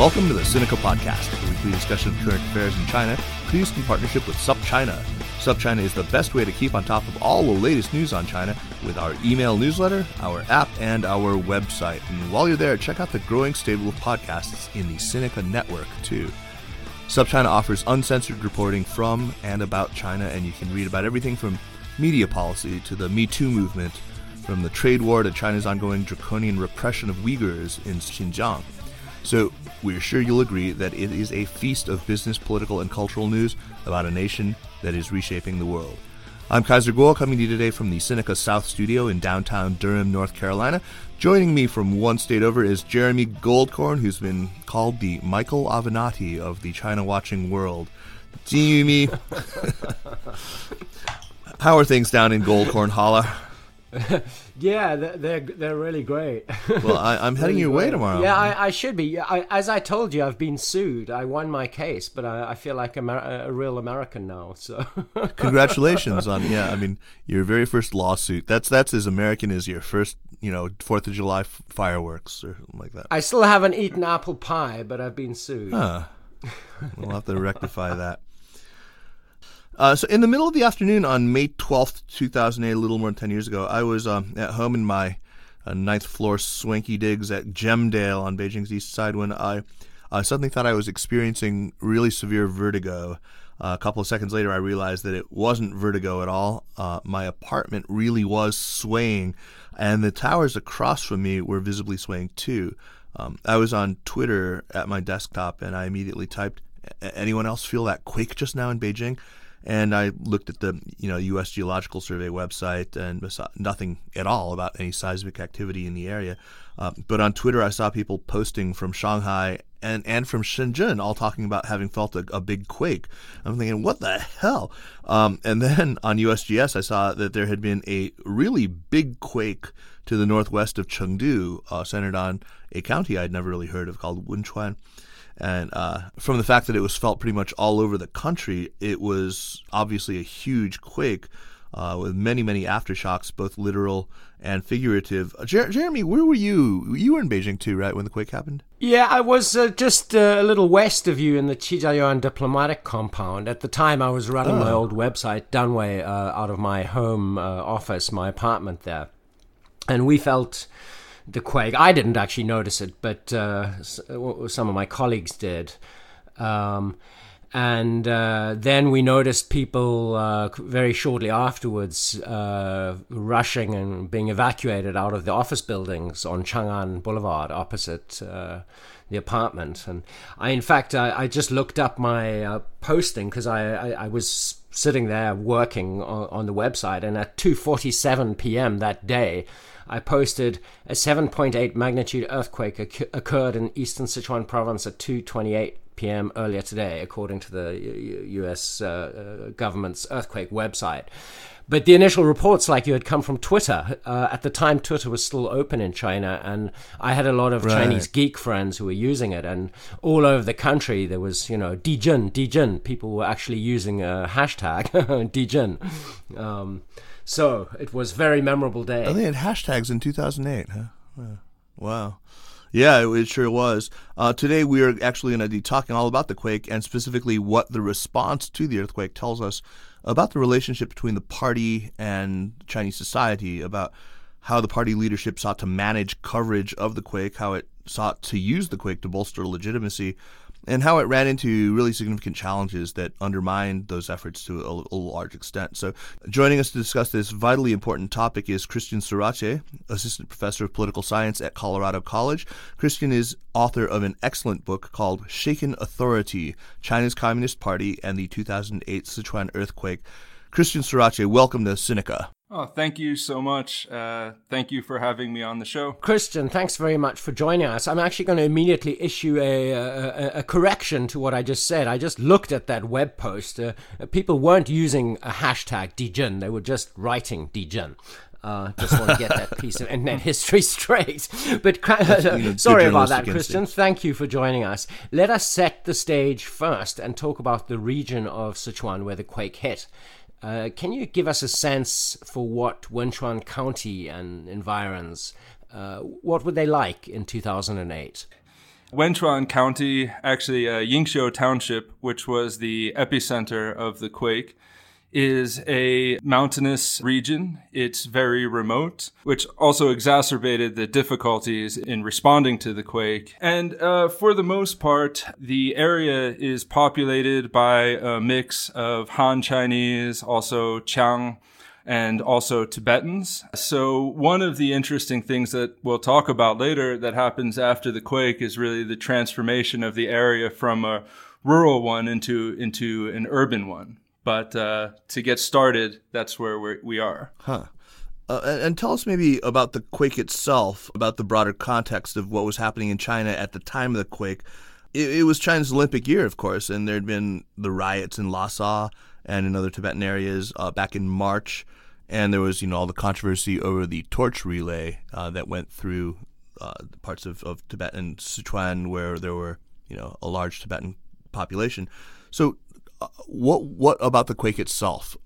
Welcome to the Sinica Podcast, a weekly discussion of current affairs in China, produced in partnership with SupChina. SupChina is the best way to keep on top of all the latest news on China with our email newsletter, our app, and our website. And while you're there, check out the growing stable of podcasts in the Sinica network, too. SupChina offers uncensored reporting from and about China, and you can read about everything from media policy to the Me Too movement, from the trade war to China's ongoing draconian repression of Uyghurs in Xinjiang. So, we're sure you'll agree that it is a feast of business, political, and cultural news about a nation that is reshaping the world. I'm Kaiser Kuo, coming to you today from the Sinica South studio in downtown Durham, North Carolina. Joining me from one state over is Jeremy Goldkorn, who's been called the Michael Avenatti of the China watching world. Jimmy, how are things down in Goldkorn Holla? yeah, they're they're really great. well, I, am heading really your way tomorrow. Yeah, I, I should be. I, as I told you, I've been sued. I won my case, but I, I feel like a, a real American now. So, congratulations on yeah. I mean, your very first lawsuit. That's that's as American as your first, you know, Fourth of July f- fireworks or something like that. I still haven't eaten apple pie, but I've been sued. Huh. We'll have to rectify that. Uh, so, in the middle of the afternoon on May 12th, 2008, a little more than 10 years ago, I was um, at home in my uh, ninth floor swanky digs at Gemdale on Beijing's east side when I uh, suddenly thought I was experiencing really severe vertigo. Uh, a couple of seconds later, I realized that it wasn't vertigo at all. Uh, my apartment really was swaying, and the towers across from me were visibly swaying too. Um, I was on Twitter at my desktop, and I immediately typed, "Anyone else feel that quake just now in Beijing?" And I looked at the you know U.S. Geological Survey website and nothing at all about any seismic activity in the area. Uh, but on Twitter, I saw people posting from Shanghai and, and from Shenzhen, all talking about having felt a, a big quake. I'm thinking, what the hell? Um, and then on USGS, I saw that there had been a really big quake to the northwest of Chengdu, uh, centered on a county I'd never really heard of called Wenchuan. And uh, from the fact that it was felt pretty much all over the country, it was obviously a huge quake uh, with many, many aftershocks, both literal and figurative. Uh, Jer- Jeremy, where were you? You were in Beijing too, right, when the quake happened? Yeah, I was uh, just uh, a little west of you in the Qijiayuan diplomatic compound. At the time, I was running oh. my old website, Danwei, uh, out of my home uh, office, my apartment there. And we felt the quake. I didn't actually notice it, but uh, some of my colleagues did. Um, and uh, then we noticed people uh, very shortly afterwards uh, rushing and being evacuated out of the office buildings on Chang'an Boulevard opposite uh, the apartment. And I, in fact, I, I just looked up my uh, posting because I, I, I, was sitting there working on, on the website, and at 2:47 p.m. that day. I posted a 7.8 magnitude earthquake occurred in eastern Sichuan province at 2:28 p.m. earlier today, according to the U.S. Uh, uh, government's earthquake website. But the initial reports, like you, had come from Twitter. Uh, at the time, Twitter was still open in China, and I had a lot of right. Chinese geek friends who were using it. And all over the country, there was, you know, Dizhen, Dizhen. People were actually using a hashtag, Dizhen. Um, so it was very memorable day. Oh, they had hashtags in 2008, huh? Wow. Yeah, it, sure was. Uh, today we are actually going to be talking all about the quake and specifically what the response to the earthquake tells us about the relationship between the party and Chinese society, about how the party leadership sought to manage coverage of the quake, how it sought to use the quake to bolster legitimacy, and how it ran into really significant challenges that undermined those efforts to a, a, large extent. So, joining us to discuss this vitally important topic is Christian Sorace, Assistant Professor of Political Science at Colorado College. Christian is author of an excellent book called Shaken Authority China's Communist Party and the 2008 Sichuan Earthquake. Christian Sorace, welcome to Sinica. Oh, thank you so much. Uh, thank you for having me on the show. Christian, thanks very much for joining us. I'm actually going to immediately issue a, a, a correction to what I just said. I just looked at that web post. Uh, people weren't using a hashtag Dizhen, they were just writing Dizhen. Uh, just want to get that piece of internet history straight. But uh, sorry about that, Christian. Thank you for joining us. Let us set the stage first and talk about the region of Sichuan where the quake hit. Uh, can you give us a sense for what Wenchuan County and environs, uh, what were they like in 2008? Wenchuan County, actually uh, Yingxiu Township, which was the epicenter of the quake, is a mountainous region. It's very remote, which also exacerbated the difficulties in responding to the quake. And uh, for the most part, the area is populated by a mix of Han Chinese, also Qiang, and also Tibetans. So one of the interesting things that we'll talk about later that happens after the quake is really the transformation of the area from a rural one into into an urban one. But uh, to get started, that's where we're, we are. Huh. Uh, and, tell us maybe about the quake itself, about the broader context of what was happening in China at the time of the quake. It, it was China's Olympic year, of course, and there had been the riots in Lhasa and in other Tibetan areas uh, back in March. And there was, you know, all the controversy over the torch relay uh, that went through uh, parts of, of Tibet and Sichuan where there were, you know, a large Tibetan population. So what what about the quake itself?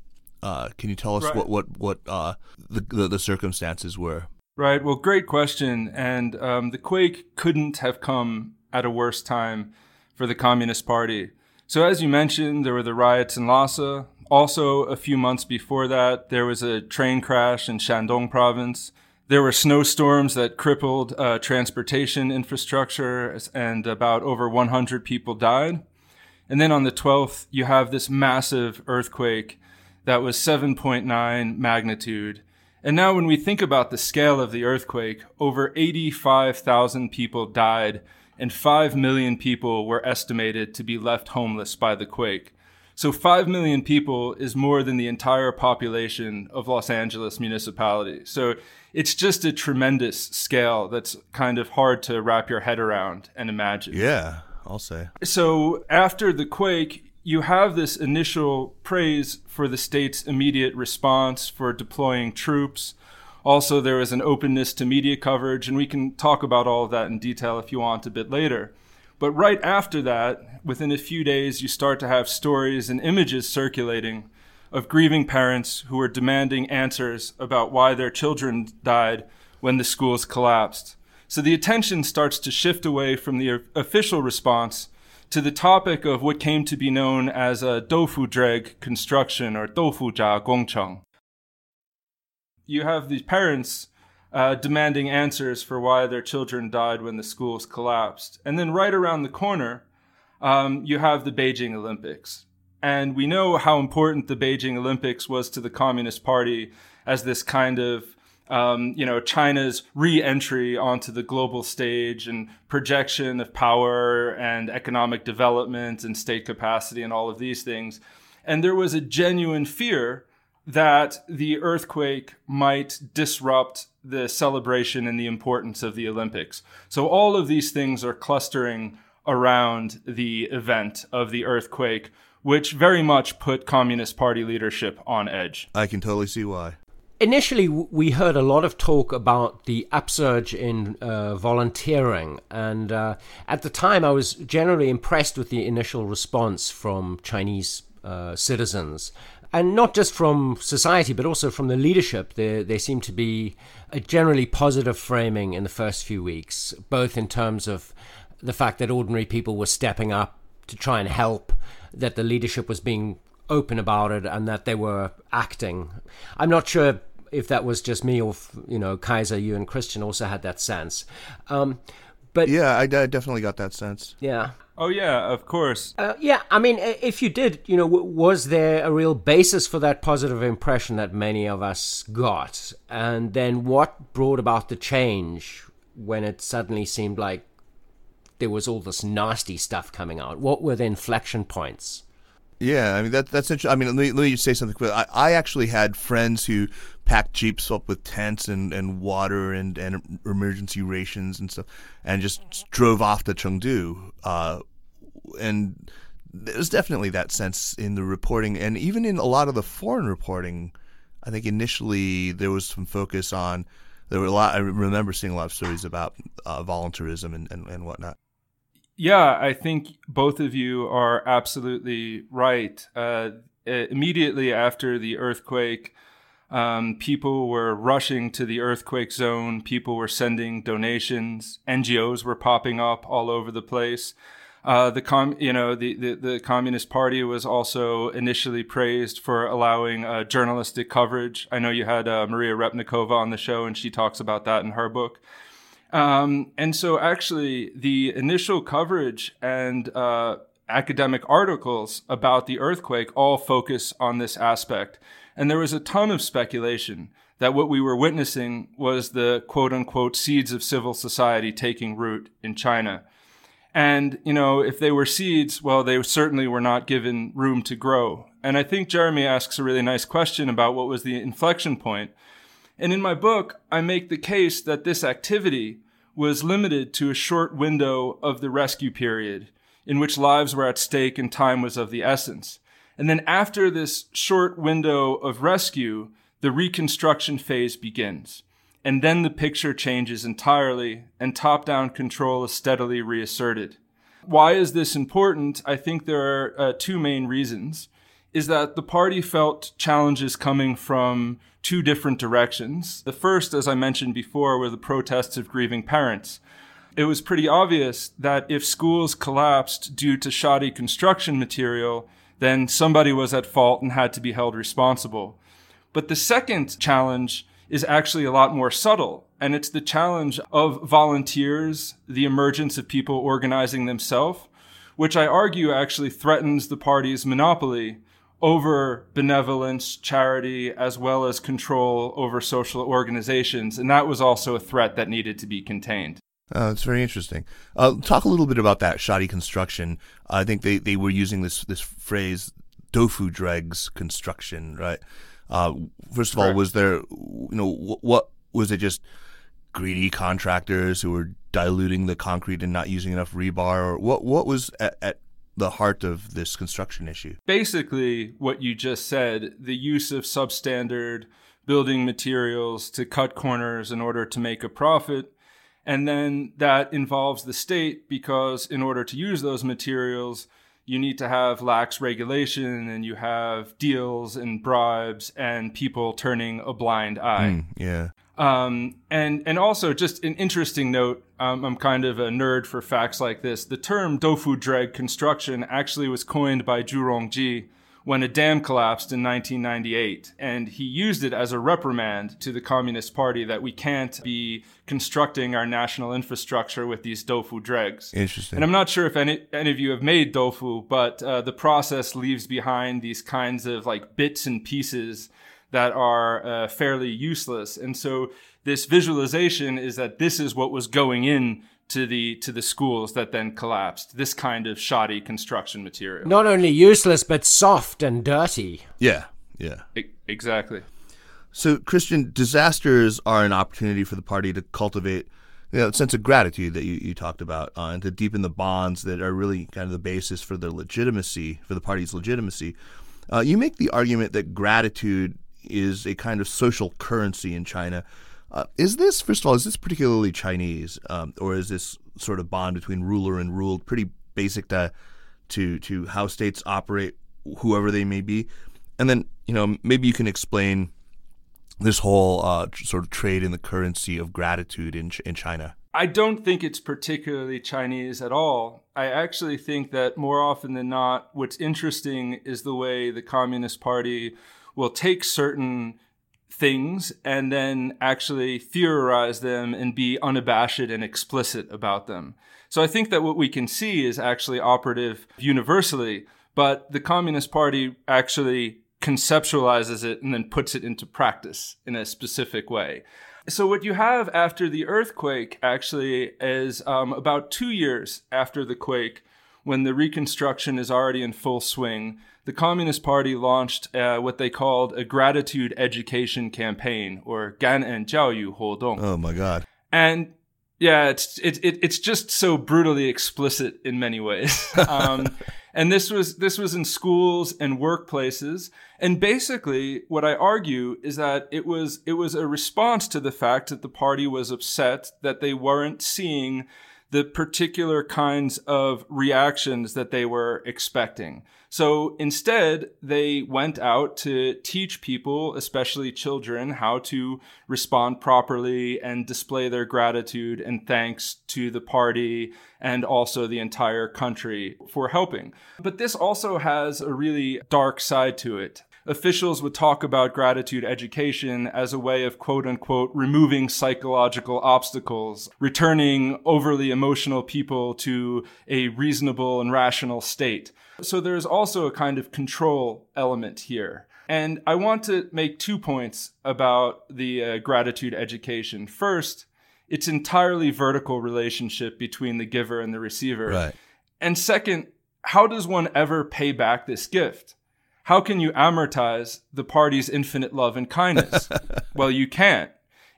Uh, can you tell us right. what what what uh, the, the, the circumstances were? Right. Well, great question. And um, the quake couldn't have come at a worse time for the Communist Party. So, as you mentioned, there were the riots in Lhasa. Also, a few months before that, there was a train crash in Shandong province. There were snowstorms that crippled uh, transportation infrastructure, and about over 100 people died. And then on the 12th, you have this massive earthquake that was 7.9 magnitude. And now, when we think about the scale of the earthquake, over 85,000 people died, and 5 million people were estimated to be left homeless by the quake. So, 5 million people is more than the entire population of Los Angeles municipality. So, it's just a tremendous scale that's kind of hard to wrap your head around and imagine. Yeah. I'll say. So after the quake, you have this initial praise for the state's immediate response for deploying troops. Also, there is an openness to media coverage, and we can talk about all of that in detail if you want a bit later. But right after that, within a few days, you start to have stories and images circulating of grieving parents who are demanding answers about why their children died when the schools collapsed. So the attention starts to shift away from the official response to the topic of what came to be known as a doufu dreg construction or doufu zha gongcheng. You have these parents uh, demanding answers for why their children died when the schools collapsed. And then right around the corner, um, you have the Beijing Olympics. And we know how important the Beijing Olympics was to the Communist Party as this kind of um, you know, China's re-entry onto the global stage and projection of power and economic development and state capacity and all of these things. And there was a genuine fear that the earthquake might disrupt the celebration and the importance of the Olympics. So all of these things are clustering around the event of the earthquake, which very much put Communist Party leadership on edge. I can totally see why initially we heard a lot of talk about the upsurge in uh, volunteering. And uh, at the time i was generally impressed with the initial response from chinese uh, citizens. And not just from society but also from the leadership. There, there seemed to be a generally positive framing in the first few weeks both in terms of the fact that ordinary people were stepping up to try and help that the leadership was being open about it and that they were acting. I'm not sure if that was just me or if, you know Kaiser, you and Christian also had that sense. Um, but yeah, I, I, definitely got that sense. Yeah. Oh yeah, of course. Uh, yeah, I mean, if you did, you know, was there a real basis for that positive impression that many of us got? And then what brought about the change when it suddenly seemed like there was all this nasty stuff coming out? What were the inflection points? Yeah, I mean that that's interesting. I mean, let me, let me say something quick. I, I actually had friends who packed jeeps up with tents and, and water and, and emergency rations and stuff, and just drove off to Chengdu. Uh, and there's definitely that sense in the reporting, and even in a lot of the foreign reporting. I think initially there was some focus on there were a lot. I remember seeing a lot of stories about uh, voluntarism and, and, and whatnot. Yeah, I think both of you are absolutely right. Uh, immediately after the earthquake, Um, people were rushing to the earthquake zone. People were sending donations. NGOs were popping up all over the place. Uh, the com, you know, the, the, the, Communist Party was also initially praised for allowing uh, journalistic coverage. I know you had uh, Maria Repnikova on the show, and she talks about that in her book. Um, and so, actually, the initial coverage and uh, academic articles about the earthquake all focus on this aspect. And there was a ton of speculation that what we were witnessing was the quote unquote seeds of civil society taking root in China. And, you know, if they were seeds, well, they certainly were not given room to grow. And I think Jeremy asks a really nice question about what was the inflection point. And in my book, I make the case that this activity was limited to a short window of the rescue period in which lives were at stake and time was of the essence. And then after this short window of rescue, the reconstruction phase begins. And then the picture changes entirely and top down control is steadily reasserted. Why is this important? I think there are uh, two main reasons. Is that the party felt challenges coming from two different directions. The first, as I mentioned before, were the protests of grieving parents. It was pretty obvious that if schools collapsed due to shoddy construction material, then somebody was at fault and had to be held responsible. But the second challenge is actually a lot more subtle. And it's the challenge of volunteers, the emergence of people organizing themselves, which I argue actually threatens the party's monopoly over benevolence, charity, as well as control over social organizations. And that was also a threat that needed to be contained. Uh, it's very interesting. Uh, talk a little bit about that shoddy construction. I think they, they were using this this phrase "dofu dregs construction," right? Uh, first of Correct. all, was there, you know, what, what was it? Just greedy contractors who were diluting the concrete and not using enough rebar, or what? What was at, at the heart of this construction issue? Basically, what you just said: the use of substandard building materials to cut corners in order to make a profit. And then that involves the state because in order to use those materials, you need to have lax regulation and you have deals and bribes and people turning a blind eye. Mm, yeah. Um, and and also just an interesting note. Um, I'm kind of a nerd for facts like this. The term "dofu dreg" construction actually was coined by Zhu Rongji when a dam collapsed in 1998. And he used it as a reprimand to the Communist Party that we can't be constructing our national infrastructure with these dofu dregs. Interesting. And I'm not sure if any, any of you have made dofu, but uh, the process leaves behind these kinds of like bits and pieces that are uh, fairly useless. And so this visualization is that this is what was going in to the to the schools that then collapsed. This kind of shoddy construction material. Not only useless but soft and dirty. Yeah, yeah. E- exactly. So, Christian, disasters are an opportunity for the party to cultivate you know, a sense of gratitude that you, you talked about uh, and to deepen the bonds that are really kind of the basis for the legitimacy, for the party's legitimacy. Uh, you make the argument that gratitude is a kind of social currency in China uh, is this, first of all, is this particularly Chinese, um, or is this sort of bond between ruler and ruled pretty basic to to to how states operate, whoever they may be? And then, you know, maybe you can explain this whole uh, sort of trade in the currency of gratitude in in China. I don't think it's particularly Chinese at all. I actually think that more often than not, what's interesting is the way the Communist Party will take certain things and then actually theorize them and be unabashed and explicit about them. So I think that what we can see is actually operative universally, but the Communist Party actually conceptualizes it and then puts it into practice in a specific way. So what you have after the earthquake actually is um, about two years after the quake, when the reconstruction is already in full swing the Communist Party launched uh, what they called a gratitude education campaign, or Gan'en Jiaoyu Huodong. Oh my God! And yeah, it's it, it, it's just so brutally explicit in many ways. Um, and this was this was in schools and workplaces. And basically, what I argue is that it was it was a response to the fact that the party was upset that they weren't seeing the particular kinds of reactions that they were expecting. So instead, they went out to teach people, especially children, how to respond properly and display their gratitude and thanks to the party and also the entire country for helping. But this also has a really dark side to it officials would talk about gratitude education as a way of quote unquote removing psychological obstacles, returning overly emotional people to a reasonable and rational state. So there's also a kind of control element here. And I want to make two points about the uh, gratitude education. First, it's entirely vertical relationship between the giver and the receiver. Right. And second, how does one ever pay back this gift? How can you amortize the party's infinite love and kindness? well, you can't.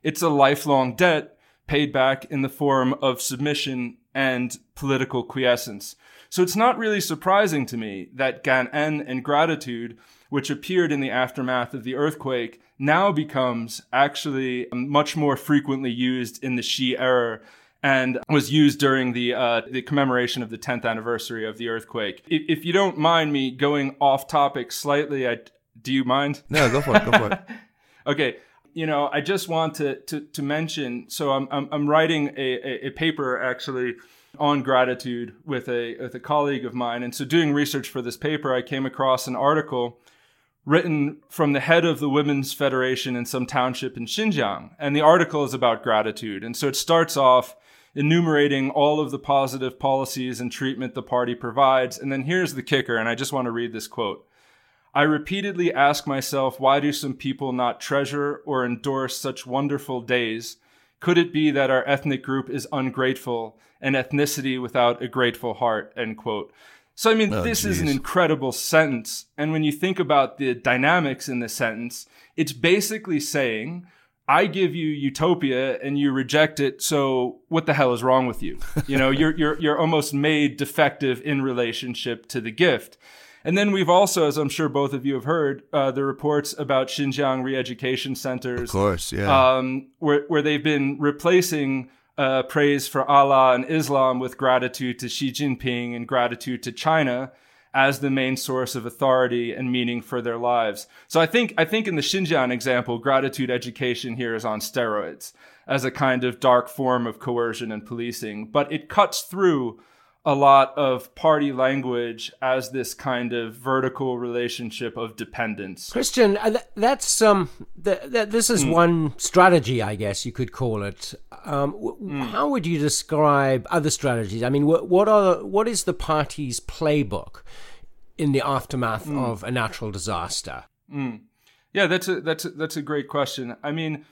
It's a lifelong debt paid back in the form of submission and political quiescence. So it's not really surprising to me that Gan-en and gratitude, which appeared in the aftermath of the earthquake, now becomes actually much more frequently used in the Xi era and was used during the uh, the commemoration of the 10th anniversary of the earthquake. If, if you don't mind me going off topic slightly, I, do you mind? No, go for it. Go for it. okay. You know, I just want to, to, to mention. So I'm, I'm, I'm writing a, a, a paper actually on gratitude with a with a colleague of mine, and so doing research for this paper, I came across an article written from the head of the Women's Federation in some township in Xinjiang, and the article is about gratitude, and so it starts off enumerating all of the positive policies and treatment the party provides. And then here's the kicker, and I just want to read this quote. I repeatedly ask myself, why do some people not treasure or endorse such wonderful days? Could it be that our ethnic group is ungrateful, an ethnicity without a grateful heart? End quote. So, I mean, oh, this geez. is an incredible sentence. And when you think about the dynamics in the sentence, it's basically saying I give you utopia and you reject it. So what the hell is wrong with you? You know, you're, you're, you're almost made defective in relationship to the gift. And then we've also, as I'm sure both of you have heard, uh, the reports about Xinjiang re-education centers. Of course, yeah. Um, where, where they've been replacing uh, praise for Allah and Islam with gratitude to Xi Jinping and gratitude to China as the main source of authority and meaning for their lives. So I think I think in the Xinjiang example, gratitude education here is on steroids as a kind of dark form of coercion and policing, but it cuts through a lot of party language as this kind of vertical relationship of dependence. Christian, uh, that's um, th- th- this is mm. one strategy, I guess you could call it. Um, w- mm. How would you describe other strategies? I mean, wh- what are what is the party's playbook in the aftermath mm. of a natural disaster? Mm. Yeah, that's a that's a, that's a great question. I mean,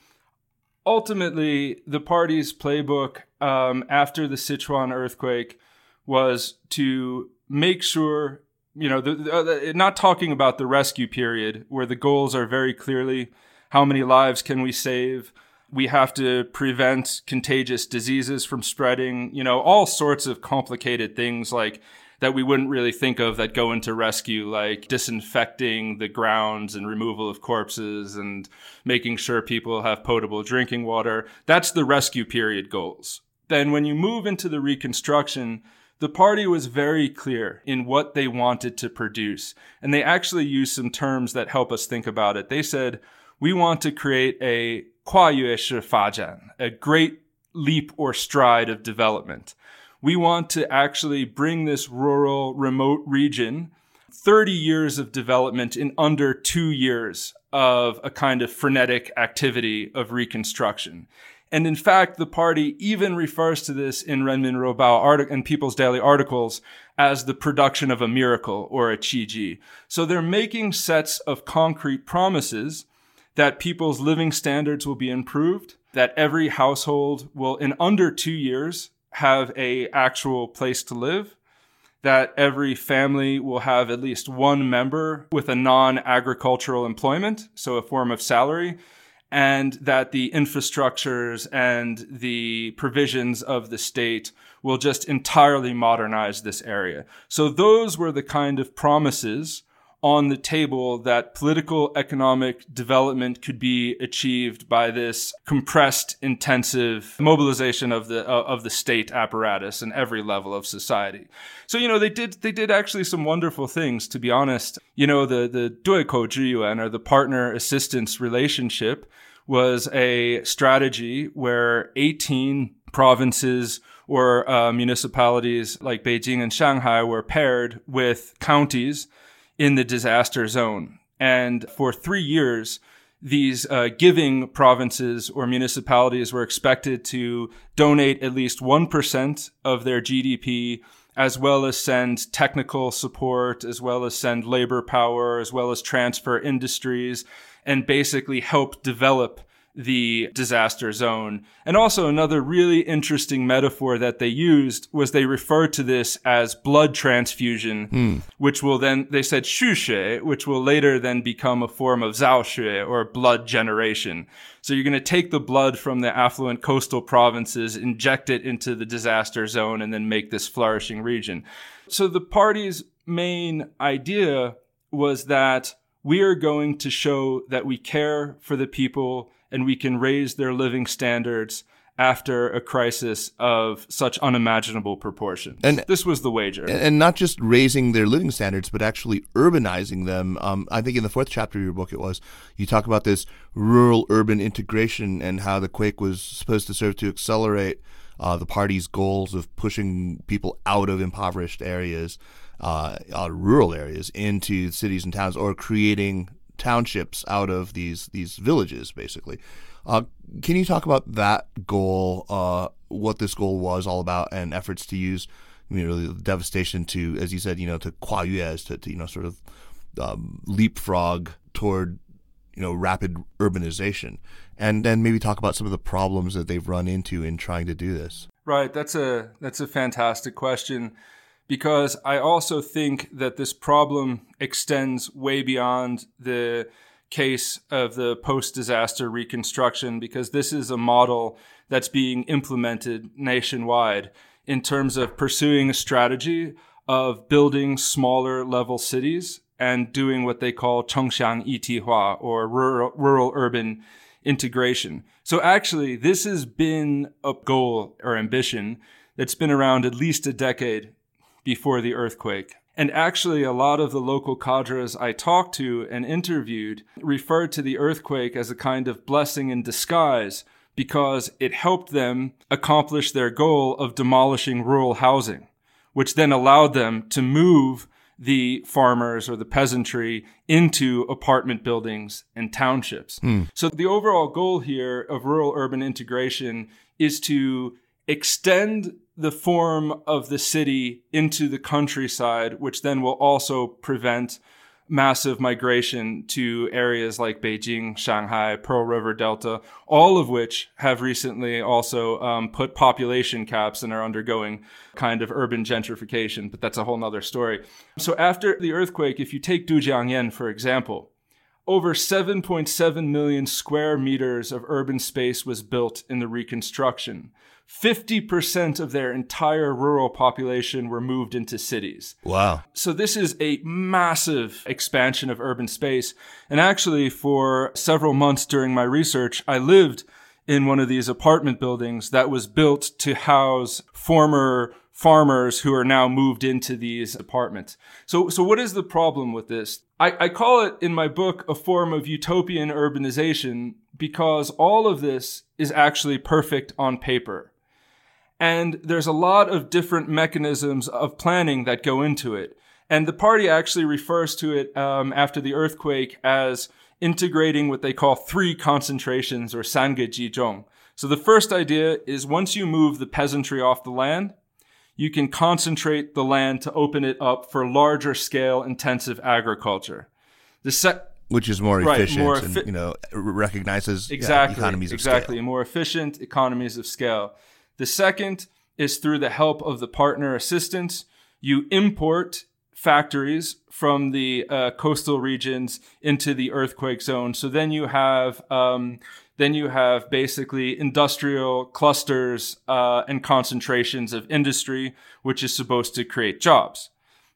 ultimately, the party's playbook um, after the Sichuan earthquake was to make sure you know, the, uh, the, not talking about the rescue period where the goals are very clearly how many lives can we save? We have to prevent contagious diseases from spreading, you know, all sorts of complicated things like that we wouldn't really think of that go into rescue, like disinfecting the grounds and removal of corpses and making sure people have potable drinking water. That's the rescue period goals. Then when you move into the reconstruction, the party was very clear in what they wanted to produce, and they actually used some terms that help us think about it. They said, We want to create a fazhan, a great leap or stride of development. We want to actually bring this rural, remote region 30 years of development in under two years of a kind of frenetic activity of reconstruction. And in fact, the party even refers to this in Renmin Ribao artic- and People's Daily articles as the production of a miracle or a qiji. So they're making sets of concrete promises that people's living standards will be improved, that every household will in under two years have a actual place to live that every family will have at least one member with a non-agricultural employment, so a form of salary, and that the infrastructures and the provisions of the state will just entirely modernize this area. So those were the kind of promises on the table that political economic development could be achieved by this compressed intensive mobilization of the uh, of the state apparatus in every level of society. So you know they did they did actually some wonderful things to be honest. You know the the duikou zhiyuan or the partner assistance relationship was a strategy where 18 provinces or uh, municipalities like Beijing and Shanghai were paired with counties in the disaster zone. And for three years, these uh, giving provinces or municipalities were expected to donate at least 1% of their GDP, as well as send technical support, as well as send labor power, as well as transfer industries, and basically help develop the disaster zone. And also another really interesting metaphor that they used was they referred to this as blood transfusion, mm. which will then, they said shuxue, which will later then become a form of zaoxue or blood generation. So you're going to take the blood from the affluent coastal provinces, inject it into the disaster zone, and then make this flourishing region. So the party's main idea was that we are going to show that we care for the people and we can raise their living standards after a crisis of such unimaginable proportions. And this was the wager. And not just raising their living standards, but actually urbanizing them. Um, I think in the fourth chapter of your book, it was you talk about this rural urban integration and how the quake was supposed to serve to accelerate uh, the party's goals of pushing people out of impoverished areas, uh, uh, rural areas, into cities and towns, or creating townships out of these these villages, basically. Uh, can you talk about that goal? Uh, what this goal was all about, and efforts to use, you know, the devastation to, as you said, you know, to kuayue, to, to you know, sort of um, leapfrog toward, you know, rapid urbanization, and then maybe talk about some of the problems that they've run into in trying to do this. Right. That's a that's a fantastic question because I also think that this problem extends way beyond the case of the post disaster reconstruction because this is a model that's being implemented nationwide in terms of pursuing a strategy of building smaller level cities and doing what they call Chengxiang Yitihua or rural urban integration. So actually, this has been a goal or ambition that's been around at least a decade before the earthquake. And actually, a lot of the local cadres I talked to and interviewed referred to the earthquake as a kind of blessing in disguise because it helped them accomplish their goal of demolishing rural housing, which then allowed them to move the farmers or the peasantry into apartment buildings and townships. Mm. So the overall goal here of rural urban integration is to extend the form of the city into the countryside, which then will also prevent massive migration to areas like Beijing, Shanghai, Pearl River Delta, all of which have recently also um, put population caps and are undergoing kind of urban gentrification. But that's a whole nother story. So after the earthquake, if you take Dujiangyan, for example, over 7.7 million square meters of urban space was built in the reconstruction. 50% of their entire rural population were moved into cities. Wow. So this is a massive expansion of urban space. And actually, for several months during my research, I lived in one of these apartment buildings that was built to house former farmers who are now moved into these apartments. So, so what is the problem with this? I, I call it in my book a form of utopian urbanization because all of this is actually perfect on paper. And there's a lot of different mechanisms of planning that go into it. And the party actually refers to it um, after the earthquake as integrating what they call three concentrations or sange jizhong. So the first idea is once you move the peasantry off the land, you can concentrate the land to open it up for larger scale intensive agriculture. The se- which is more right, efficient more efi- and you know recognizes exactly, yeah, economies of exactly scale. more efficient economies of scale. The second is through the help of the partner assistance. You import factories from the uh, coastal regions into the earthquake zone. So then you have um, then you have basically industrial clusters uh, and concentrations of industry, which is supposed to create jobs.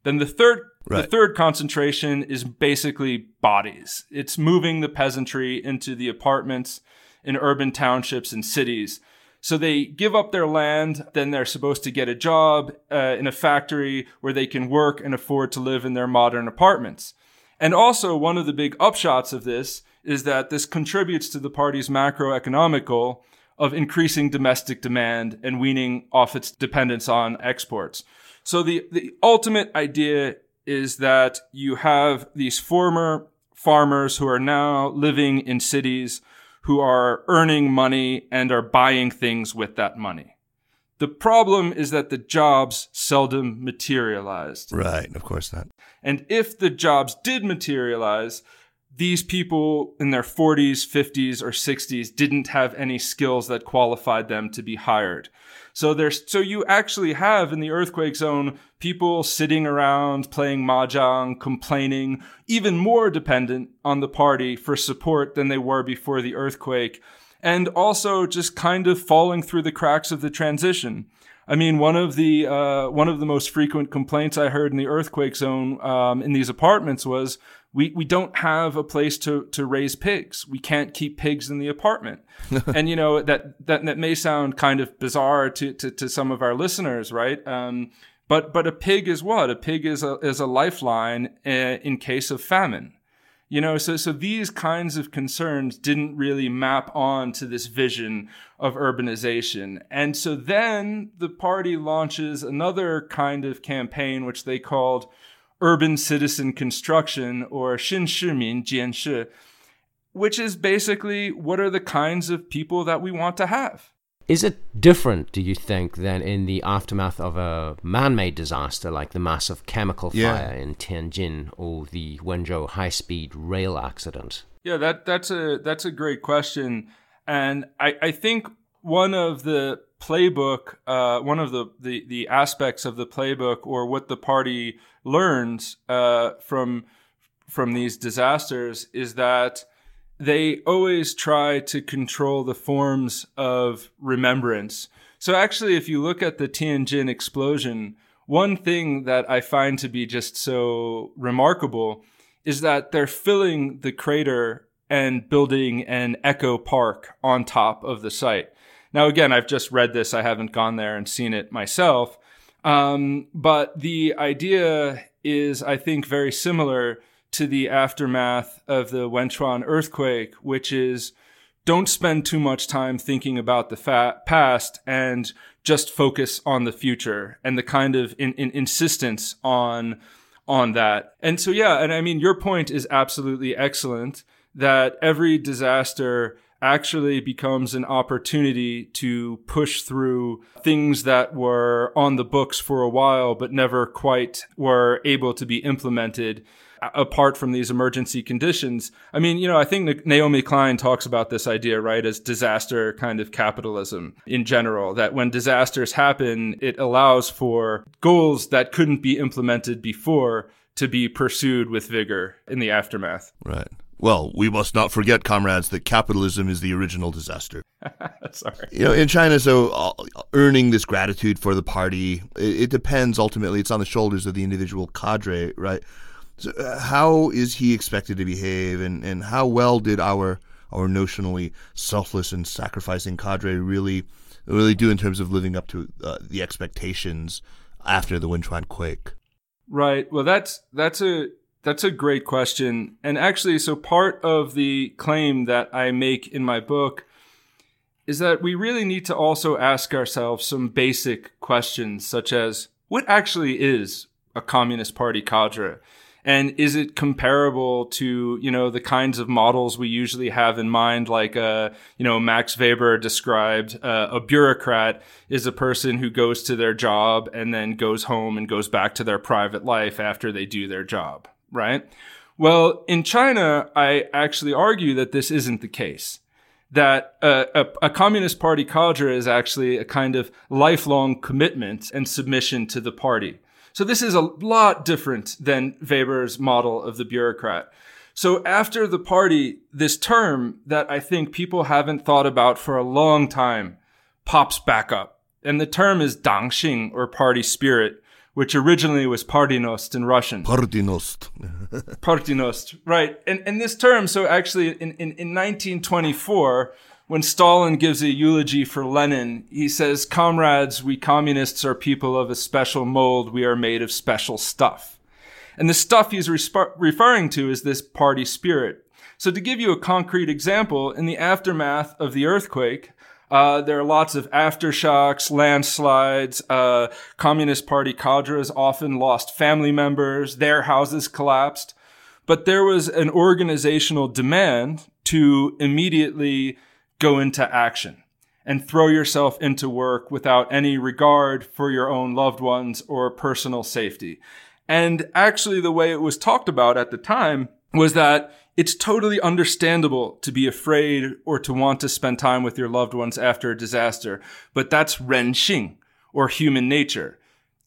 Then the third Right. The third concentration is basically bodies. It's moving the peasantry into the apartments in urban townships and cities. So they give up their land, then they're supposed to get a job uh, in a factory where they can work and afford to live in their modern apartments. And also, one of the big upshots of this is that this contributes to the party's macroeconomic goal of increasing domestic demand and weaning off its dependence on exports. So the, the ultimate idea is that you have these former farmers who are now living in cities who are earning money and are buying things with that money. The problem is that the jobs seldom materialized. Right, of course not. And if the jobs did materialize, these people in their 40s, 50s, or 60s didn't have any skills that qualified them to be hired. So there's, so you actually have in the earthquake zone people sitting around playing mahjong, complaining, even more dependent on the party for support than they were before the earthquake. And also just kind of falling through the cracks of the transition. I mean, one of the uh, one of the most frequent complaints I heard in the earthquake zone um, in these apartments was we we don't have a place to to raise pigs. We can't keep pigs in the apartment. and you know that that that may sound kind of bizarre to to, to some of our listeners, right? Um, but but a pig is what? A pig is a is a lifeline uh, in case of famine. You know, so so these kinds of concerns didn't really map on to this vision of urbanization. And so then the party launches another kind of campaign which they called urban citizen construction or Xinshimin Jianshe, which is basically what are the kinds of people that we want to have. Is it different, do you think, than in the aftermath of a man made disaster like the massive chemical yeah. fire in Tianjin or the Wenzhou high speed rail accident? Yeah, that, that's a that's a great question. And I, I think one of the playbook, uh, one of the, the the aspects of the playbook, or what the party learns uh, from from these disasters, is that they always try to control the forms of remembrance. So actually, if you look at the Tianjin explosion, one thing that I find to be just so remarkable is that they're filling the crater and building an echo park on top of the site. Now, again, I've just read this. I haven't gone there and seen it myself. Um, but the idea is, I think, very similar to the aftermath of the Wenchuan earthquake, which is don't spend too much time thinking about the fa- past and just focus on the future and the kind of in, in insistence on on that. And so yeah, and I mean your point is absolutely excellent that every disaster actually becomes an opportunity to push through things that were on the books for a while but never quite were able to be implemented apart from these emergency conditions. I mean, you know, I think Naomi Klein talks about this idea, right, as disaster kind of capitalism in general, that when disasters happen, it allows for goals that couldn't be implemented before to be pursued with vigor in the aftermath. Right. Well, we must not forget, comrades, that capitalism is the original disaster. Sorry. You know, in China, so uh, earning this gratitude for the party, it, it depends ultimately. It's on the shoulders of the individual cadre, right? So, uh, how is he expected to behave, and, and how well did our our notionally selfless and sacrificing cadre really really do in terms of living up to uh, the expectations after the Wenchuan quake? Right. Well, that's that's a that's a great question. And actually, so part of the claim that I make in my book is that we really need to also ask ourselves some basic questions, such as what actually is a Communist Party cadre? And is it comparable to, you know, the kinds of models we usually have in mind? Like, uh, you know, Max Weber described uh, a bureaucrat is a person who goes to their job and then goes home and goes back to their private life after they do their job, right? Well, in China, I actually argue that this isn't the case. That a, a Communist Party cadre is actually a kind of lifelong commitment and submission to the party. So this is a lot different than Weber's model of the bureaucrat. So after the party, this term that I think people haven't thought about for a long time pops back up. And the term is Dangxing or party spirit, which originally was Partynost in Russian. Partynost. Partynost, right. And, and this term, so actually in, in, in 1924, when Stalin gives a eulogy for Lenin, he says, Comrades, we communists are people of a special mold. We are made of special stuff. And the stuff he's resp- referring to is this party spirit. So to give you a concrete example, in the aftermath of the earthquake, uh, there are lots of aftershocks, landslides. Uh, Communist Party cadres often lost family members. Their houses collapsed. But there was an organizational demand to immediately go into action and throw yourself into work without any regard for your own loved ones or personal safety. And actually, the way it was talked about at the time was that it's totally understandable to be afraid or to want to spend time with your loved ones after a disaster, but that's ren xing or human nature.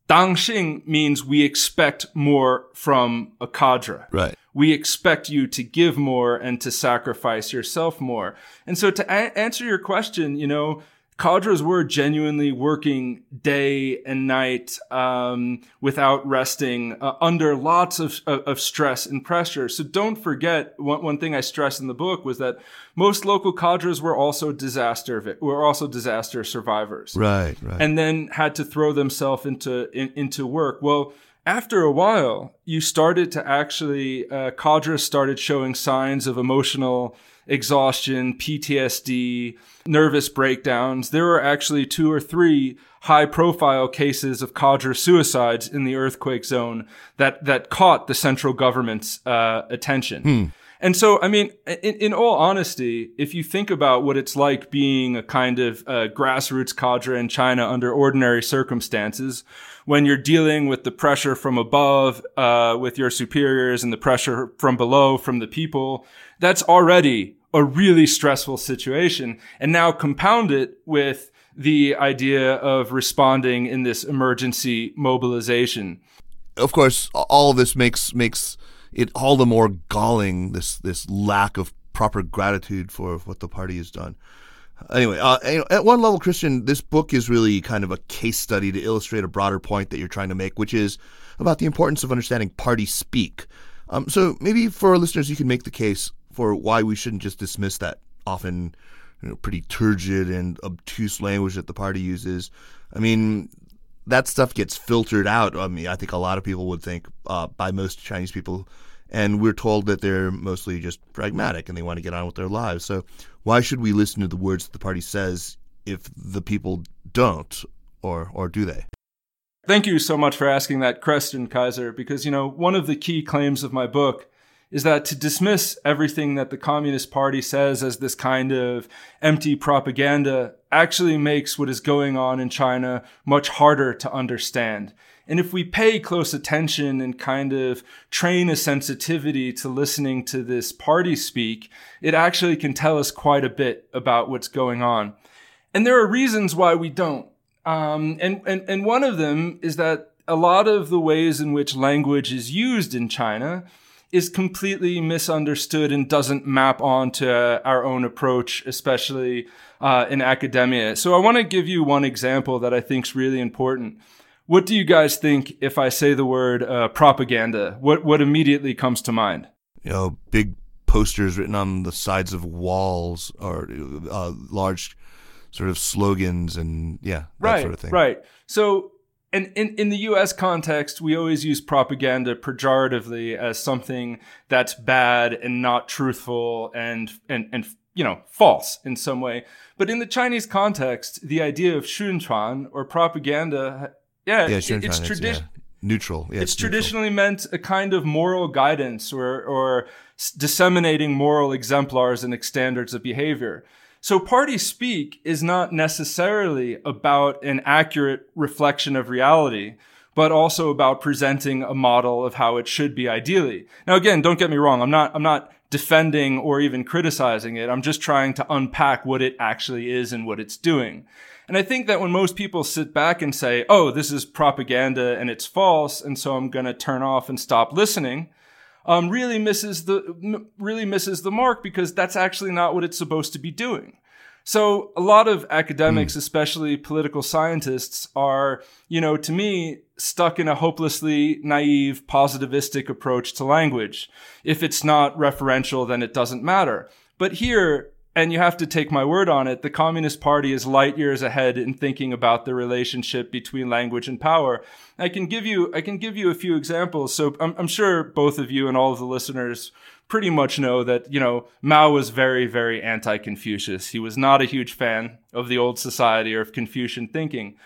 Dang xing means we expect more from a cadre. Right. We expect you to give more and to sacrifice yourself more. And so to a- answer your question, you know, cadres were genuinely working day and night um, without resting uh, under lots of, of, stress and pressure. So don't forget one, one thing I stress in the book was that most local cadres were also disaster were also disaster survivors. Right, right. And then had to throw themselves into in, into work. Well, after a while, you started to actually, uh, cadres started showing signs of emotional exhaustion, PTSD, nervous breakdowns. There were actually two or three high profile cases of cadre suicides in the earthquake zone that, that caught the central government's uh, attention. Hmm. And so, I mean, in, in, all honesty, if you think about what it's like being a kind of uh, grassroots cadre in China under ordinary circumstances, when you're dealing with the pressure from above, uh, with your superiors and the pressure from below from the people, that's already a really stressful situation. And now compound it with the idea of responding in this emergency mobilization. Of course, all of this makes makes it all the more galling this this lack of proper gratitude for what the party has done. Anyway, uh, at one level, Christian, this book is really kind of a case study to illustrate a broader point that you're trying to make, which is about the importance of understanding party speak. Um, so maybe for our listeners, you can make the case for why we shouldn't just dismiss that often you know, pretty turgid and obtuse language that the party uses. I mean, that stuff gets filtered out. I mean, I think a lot of people would think uh, by most Chinese people, and we're told that they're mostly just pragmatic and they want to get on with their lives. So, why should we listen to the words that the party says if the people don't, or or do they? Thank you so much for asking that question, Kaiser, because you know one of the key claims of my book is that to dismiss everything that the Communist Party says as this kind of empty propaganda actually makes what is going on in China much harder to understand. And if we pay close attention and kind of train a sensitivity to listening to this party speak, it actually can tell us quite a bit about what's going on. And there are reasons why we don't. Um, and, and, and one of them is that a lot of the ways in which language is used in China is completely misunderstood and doesn't map onto our own approach, especially uh, in academia. So I want to give you one example that I think is really important. What do you guys think if I say the word uh, propaganda? What what immediately comes to mind? You know, big posters written on the sides of walls or uh, large sort of slogans and yeah, that right, sort of thing. Right. So and in, in the US context, we always use propaganda pejoratively as something that's bad and not truthful and, and, and, you know, false in some way. But in the Chinese context, the idea of xuanchuan or propaganda, yeah, yeah it's, tradi- yeah. neutral. Yeah, it's, it's traditionally meant a kind of moral guidance or, or disseminating moral exemplars and standards of behavior. So party speak is not necessarily about an accurate reflection of reality, but also about presenting a model of how it should be ideally. Now again, don't get me wrong. I'm not, I'm not defending or even criticizing it. I'm just trying to unpack what it actually is and what it's doing. And I think that when most people sit back and say, oh, this is propaganda and it's false, and so I'm going to turn off and stop listening, um, really misses the really misses the mark because that's actually not what it's supposed to be doing. So a lot of academics, mm. especially political scientists, are, you know, to me, stuck in a hopelessly naive, positivistic approach to language. If it's not referential, then it doesn't matter. But here, and you have to take my word on it, the Communist Party is light years ahead in thinking about the relationship between language and power. I can give you, I can give you a few examples. So I'm, I'm sure both of you and all of the listeners pretty much know that, you know, Mao was very, very anti-Confucius. He was not a huge fan of the old society or of Confucian thinking.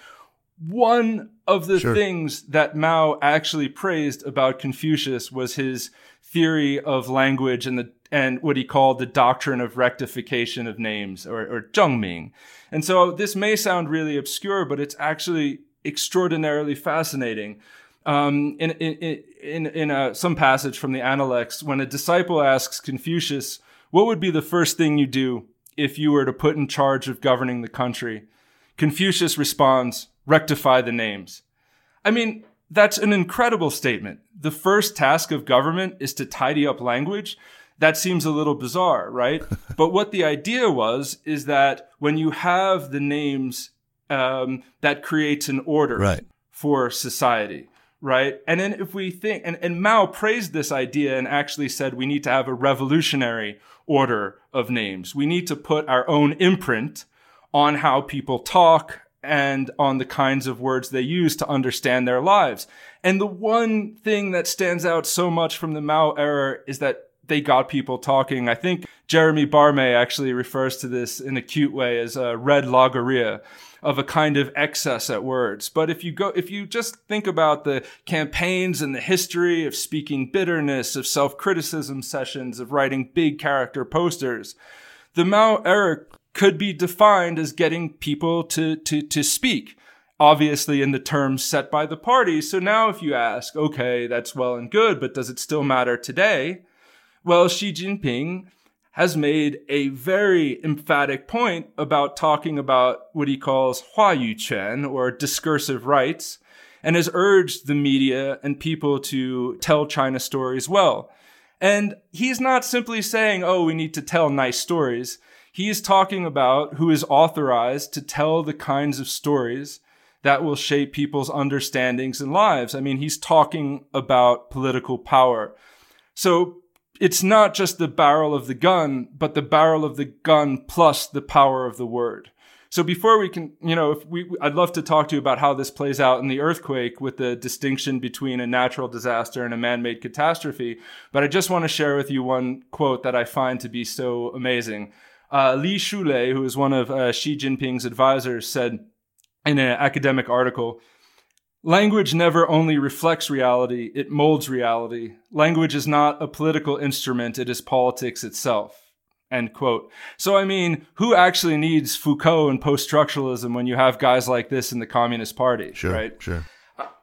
One of the sure. things that Mao actually praised about Confucius was his theory of language and the and what he called the doctrine of rectification of names or, or zhengming. And so this may sound really obscure, but it's actually extraordinarily fascinating. Um, in in in, in a, some passage from the Analects, when a disciple asks Confucius, "What would be the first thing you do if you were to put in charge of governing the country?" Confucius responds, "Rectify the names." I mean, that's an incredible statement. The first task of government is to tidy up language that seems a little bizarre, right? but what the idea was is that when you have the names, um, that creates an order right. for society, right? And then if we think, and, and Mao praised this idea and actually said we need to have a revolutionary order of names. We need to put our own imprint on how people talk and on the kinds of words they use to understand their lives. And the one thing that stands out so much from the Mao era is that they got people talking. I think Geremie Barmé actually refers to this in a cute way as a red logorrhea of a kind of excess at words. But if you go, if you just think about the campaigns and the history of speaking bitterness, of self-criticism sessions, of writing big character posters, the Mao era could be defined as getting people to, to, to speak obviously in the terms set by the party. So now if you ask, okay, that's well and good, but does it still matter today? Well, Xi Jinping has made a very emphatic point about talking about what he calls hua Huayu or discursive rights, and has urged the media and people to tell China stories well. And he's not simply saying, oh, we need to tell nice stories. He's talking about who is authorized to tell the kinds of stories that will shape people's understandings and lives. I mean, he's talking about political power. So it's not just the barrel of the gun, but the barrel of the gun plus the power of the word. So before we can, you know, if we, I'd love to talk to you about how this plays out in the earthquake with the distinction between a natural disaster and a man-made catastrophe. But I just want to share with you one quote that I find to be so amazing. Uh, Li Shulei, who is one of uh, Xi Jinping's advisors, said in an academic article, Language never only reflects reality, it molds reality. Language is not a political instrument, it is politics itself. End quote. So, I mean, who actually needs Foucault and post structuralism when you have guys like this in the Communist Party? Sure. Right? Sure.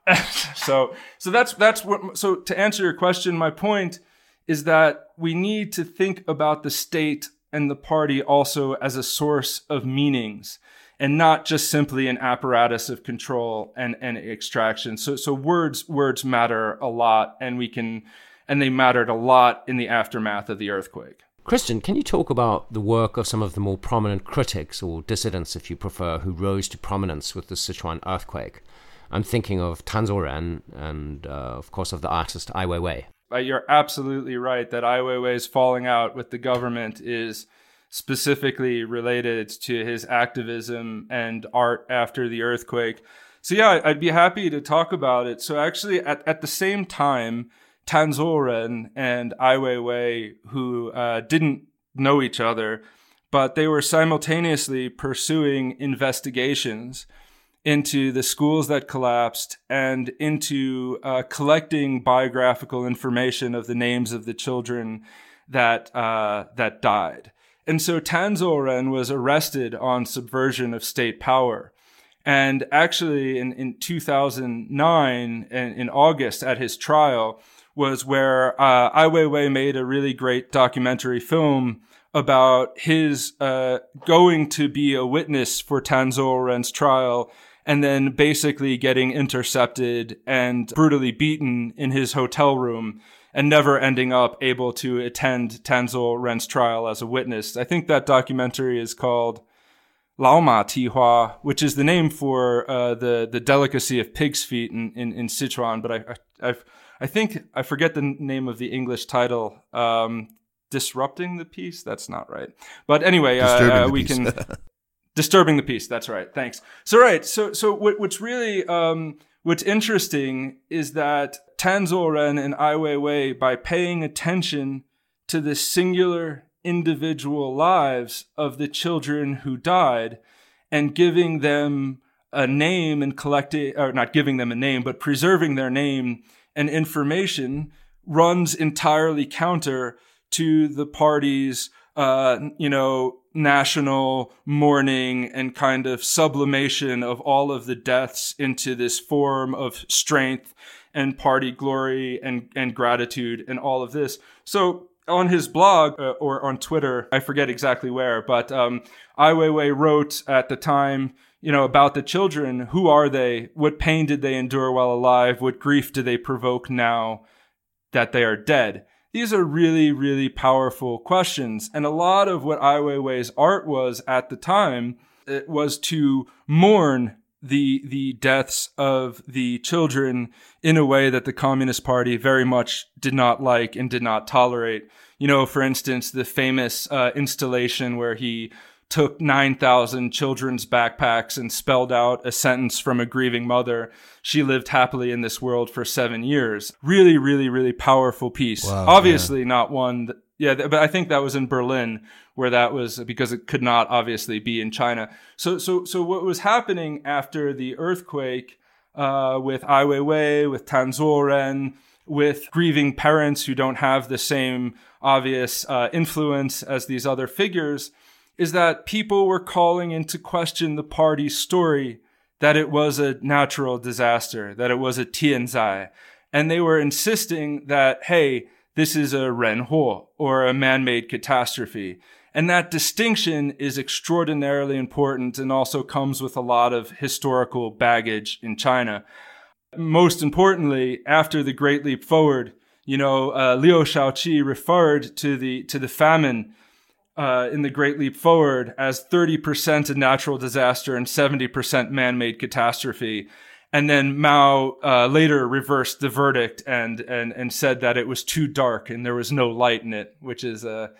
so, so that's, that's what, so to answer your question, my point is that we need to think about the state and the party also as a source of meanings and not just simply an apparatus of control and, and extraction. So, so words, words matter a lot and we can, and they mattered a lot in the aftermath of the earthquake. Christian, can you talk about the work of some of the more prominent critics or dissidents, if you prefer, who rose to prominence with the Sichuan earthquake? I'm thinking of Tan Zuoren and, uh, of course, of the artist Ai Weiwei. Uh, you're absolutely right that Ai Weiwei's falling out with the government is specifically related to his activism and art after the earthquake. So yeah, I'd be happy to talk about it. So actually, at, at the same time, Tan Zuoren and Ai Weiwei, who uh, didn't know each other, but they were simultaneously pursuing investigations into the schools that collapsed and into uh, collecting biographical information of the names of the children that uh, that died. And so Tan Zuoren was arrested on subversion of state power. And actually, in, in 2009, in, in August at his trial, was where uh, Ai Weiwei made a really great documentary film about his uh, going to be a witness for Tan Zuoren's trial and then basically getting intercepted and brutally beaten in his hotel room and never ending up able to attend Tan Zuoren's trial as a witness. I think that documentary is called Laoma Tihua, which is the name for uh, the the delicacy of pig's feet in, in, in Sichuan, but I, I I've, I think I forget the name of the English title. Um, disrupting the peace. That's not right. But anyway, uh, we peace. can disturbing the peace. That's right. Thanks. So right. So so what, what's really um, what's interesting is that Tan Zuoren and Ai Weiwei, by paying attention to the singular individual lives of the children who died and giving them a name and collecting, or not giving them a name, but preserving their name and information runs entirely counter to the party's, uh, you know, national mourning and kind of sublimation of all of the deaths into this form of strength and party glory and, and gratitude and all of this. So on his blog uh, or on Twitter, I forget exactly where, but um, Ai Weiwei wrote at the time, you know, about the children. Who are they? What pain did they endure while alive? What grief do they provoke now that they are dead? These are really, really powerful questions. And a lot of what Ai Weiwei's art was at the time it was to mourn the the deaths of the children in a way that the Communist Party very much did not like and did not tolerate. You know, for instance, the famous uh, installation where he took 9,000 children's backpacks and spelled out a sentence from a grieving mother. She lived happily in this world for seven years. Really, really, really powerful piece. Wow, Obviously, not one that, yeah, but I think that was in Berlin where that was because it could not obviously be in China. So, so, so what was happening after the earthquake uh, with Ai Weiwei, with Tan with grieving parents who don't have the same obvious uh, influence as these other figures, is that people were calling into question the party's story that it was a natural disaster, that it was a tianzai. And they were insisting that, hey, this is a renhuo or a man-made catastrophe. And that distinction is extraordinarily important and also comes with a lot of historical baggage in China. Most importantly, after the Great Leap Forward, you know, uh, Liu Shaoqi referred to the to the famine uh, in the Great Leap Forward as 30% a natural disaster and 70% man-made catastrophe. And then Mao uh, later reversed the verdict and, and and said that it was too dark and there was no light in it, which is a,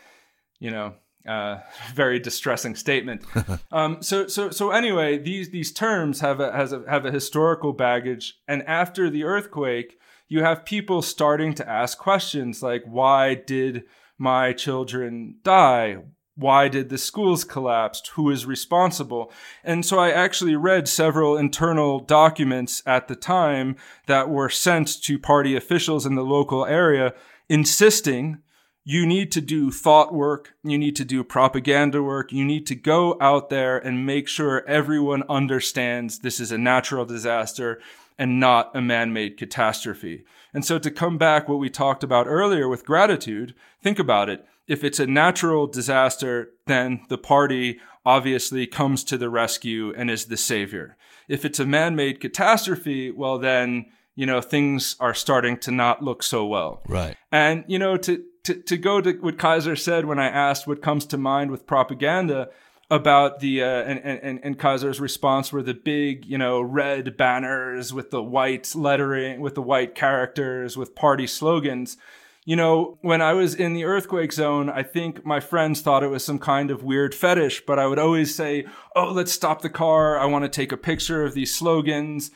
you know, uh, very distressing statement. um, so so so anyway, these these terms have a has a have a historical baggage, and after the earthquake, you have people starting to ask questions like, why did my children die? Why did the schools collapse? Who is responsible? And so I actually read several internal documents at the time that were sent to party officials in the local area insisting you need to do thought work. You need to do propaganda work. You need to go out there and make sure everyone understands this is a natural disaster and not a man-made catastrophe. And so to come back what we talked about earlier with gratitude, think about it if it's a natural disaster, then the party obviously comes to the rescue and is the savior. If it's a man-made catastrophe, well then, you know, things are starting to not look so well. Right. And, you know, to, to, to go to what Kaiser said when I asked what comes to mind with propaganda about the, uh, and, and, and Kaiser's response were the big, you know, red banners with the white lettering, with the white characters, with party slogans you know, when I was in the earthquake zone, I think my friends thought it was some kind of weird fetish, but I would always say, Oh, let's stop the car. I want to take a picture of these slogans.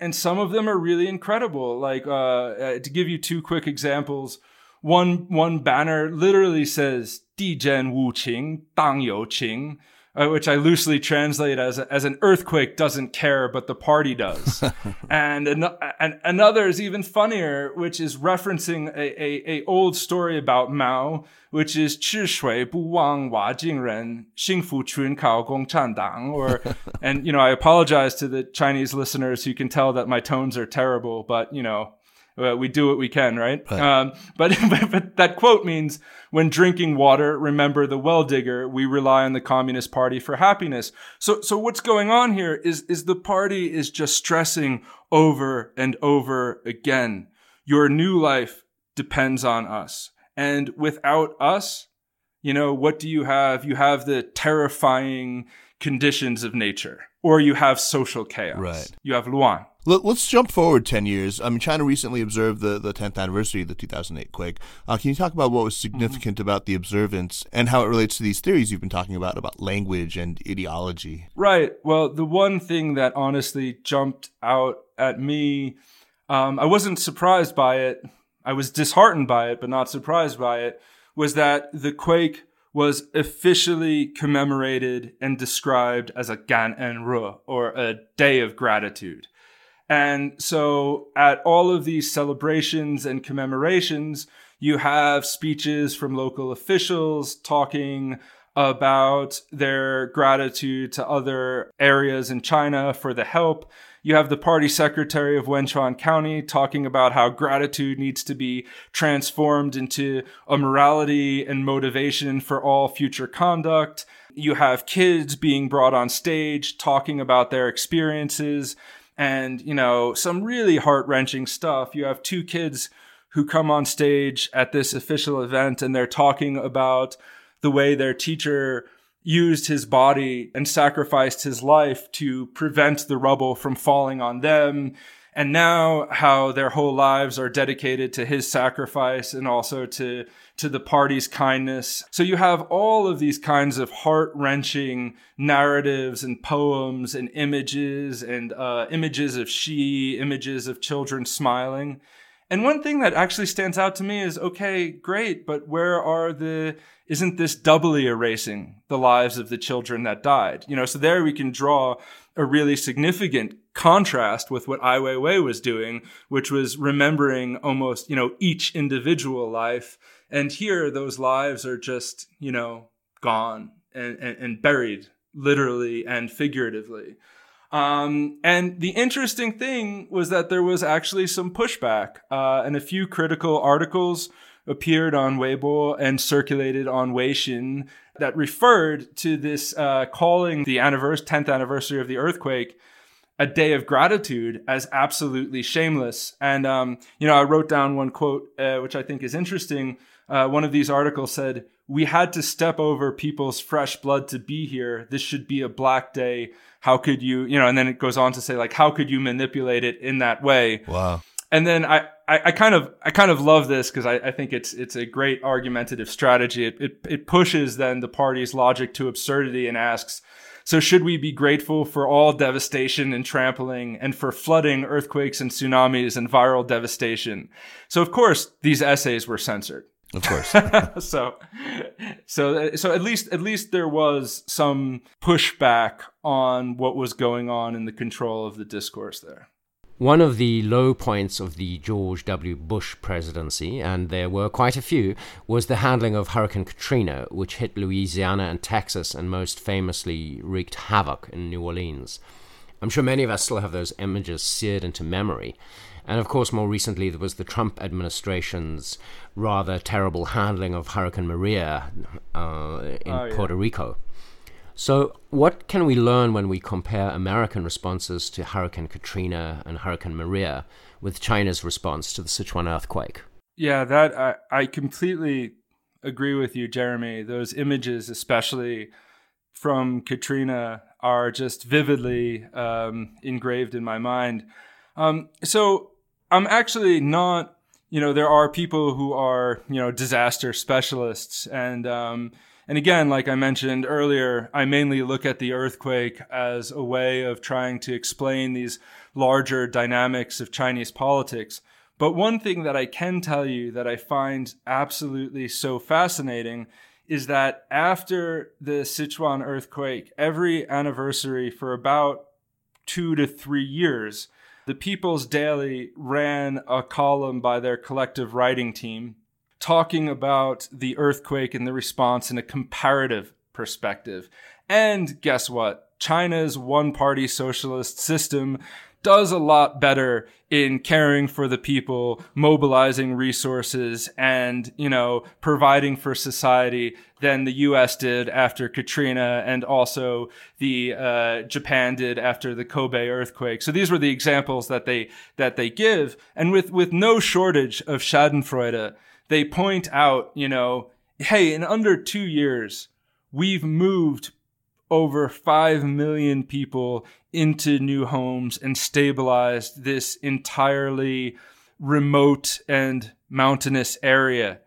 And some of them are really incredible. Like, uh, uh to give you two quick examples, one, one banner literally says, Di Wu Qing, Dang You Qing uh, which I loosely translate as as an earthquake doesn't care, but the party does. and, an, and another is even funnier, which is referencing a, a, a old story about Mao, which is 吃水不忘挖井人，幸福全靠共产党. Or, and you know, I apologize to the Chinese listeners who can tell that my tones are terrible, but you know, uh, we do what we can, right? right. Um, but, but, but that quote means when drinking water, remember the well digger. We rely on the Communist Party for happiness. So so what's going on here is is the party is just stressing over and over again. Your new life depends on us, and without us, you know what do you have? You have the terrifying conditions of nature, or you have social chaos. Right. You have Luan. Let, us jump forward 10 years. I mean, China recently observed the, the 10th anniversary of the 2008 quake. Uh, can you talk about what was significant mm-hmm. about the observance and how it relates to these theories you've been talking about, about language and ideology? Right. Well, the one thing that honestly jumped out at me, um, I wasn't surprised by it. I was disheartened by it, but not surprised by it, was that the quake was officially commemorated and described as a Gan'en Ri, or a day of gratitude. And so at all of these celebrations and commemorations, you have speeches from local officials talking about their gratitude to other areas in China for the help. You have the party secretary of Wenchuan County talking about how gratitude needs to be transformed into a morality and motivation for all future conduct. You have kids being brought on stage talking about their experiences and you know some really heart-wrenching stuff. You have two kids who come on stage at this official event and they're talking about the way their teacher used his body and sacrificed his life to prevent the rubble from falling on them and now how their whole lives are dedicated to his sacrifice and also to to the party's kindness. So you have all of these kinds of heart wrenching narratives and poems and images and uh, images of she, images of children smiling. And one thing that actually stands out to me is okay, great, but where are the, isn't this doubly erasing the lives of the children that died? You know, so there we can draw a really significant contrast with what Ai Weiwei was doing, which was remembering almost, you know, each individual life and here, those lives are just, you know, gone and, and, and buried literally and figuratively. Um, and the interesting thing was that there was actually some pushback, uh, and a few critical articles appeared on Weibo and circulated on Weixin that referred to this uh, calling the 10th anniversary of the earthquake a day of gratitude as absolutely shameless. And, um, you know, I wrote down one quote, uh, which I think is interesting, uh, one of these articles said, We had to step over people's fresh blood to be here. This should be a black day. How could you, you know, and then it goes on to say, like, how could you manipulate it in that way? Wow. And then I, I, I kind of, I kind of love this because I, I think it's, it's a great argumentative strategy. It, it, it pushes then the party's logic to absurdity and asks, so should we be grateful for all devastation and trampling and for flooding, earthquakes and tsunamis and viral devastation? So of course, these essays were censored. Of course. so, so, so at least, at least there was some pushback on what was going on in the control of the discourse there. One of the low points of the George W. Bush presidency, and there were quite a few, was the handling of Hurricane Katrina, which hit Louisiana and Texas and most famously wreaked havoc in New Orleans. I'm sure many of us still have those images seared into memory. And of course, more recently, there was the Trump administration's rather terrible handling of Hurricane Maria uh, in oh, yeah. Puerto Rico. So, what can we learn when we compare American responses to Hurricane Katrina and Hurricane Maria with China's response to the Sichuan earthquake? Yeah, that I, I completely agree with you, Jeremy. Those images, especially from Katrina, are just vividly um, engraved in my mind. Um, so I'm actually not. You know, there are people who are you know disaster specialists, and um, and again, like I mentioned earlier, I mainly look at the earthquake as a way of trying to explain these larger dynamics of Chinese politics. But one thing that I can tell you that I find absolutely so fascinating is that after the Sichuan earthquake, every anniversary for about two to three years, the People's Daily ran a column by their collective writing team talking about the earthquake and the response in a comparative perspective. And guess what? China's one party socialist system does a lot better in caring for the people, mobilizing resources, and, you know, providing for society than the U.S. did after Katrina and also the uh, Japan did after the Kobe earthquake. So these were the examples that they that they give, and with with no shortage of Schadenfreude, they point out, you know, hey, in under two years, we've moved over 5 million people into new homes and stabilized this entirely remote and mountainous area.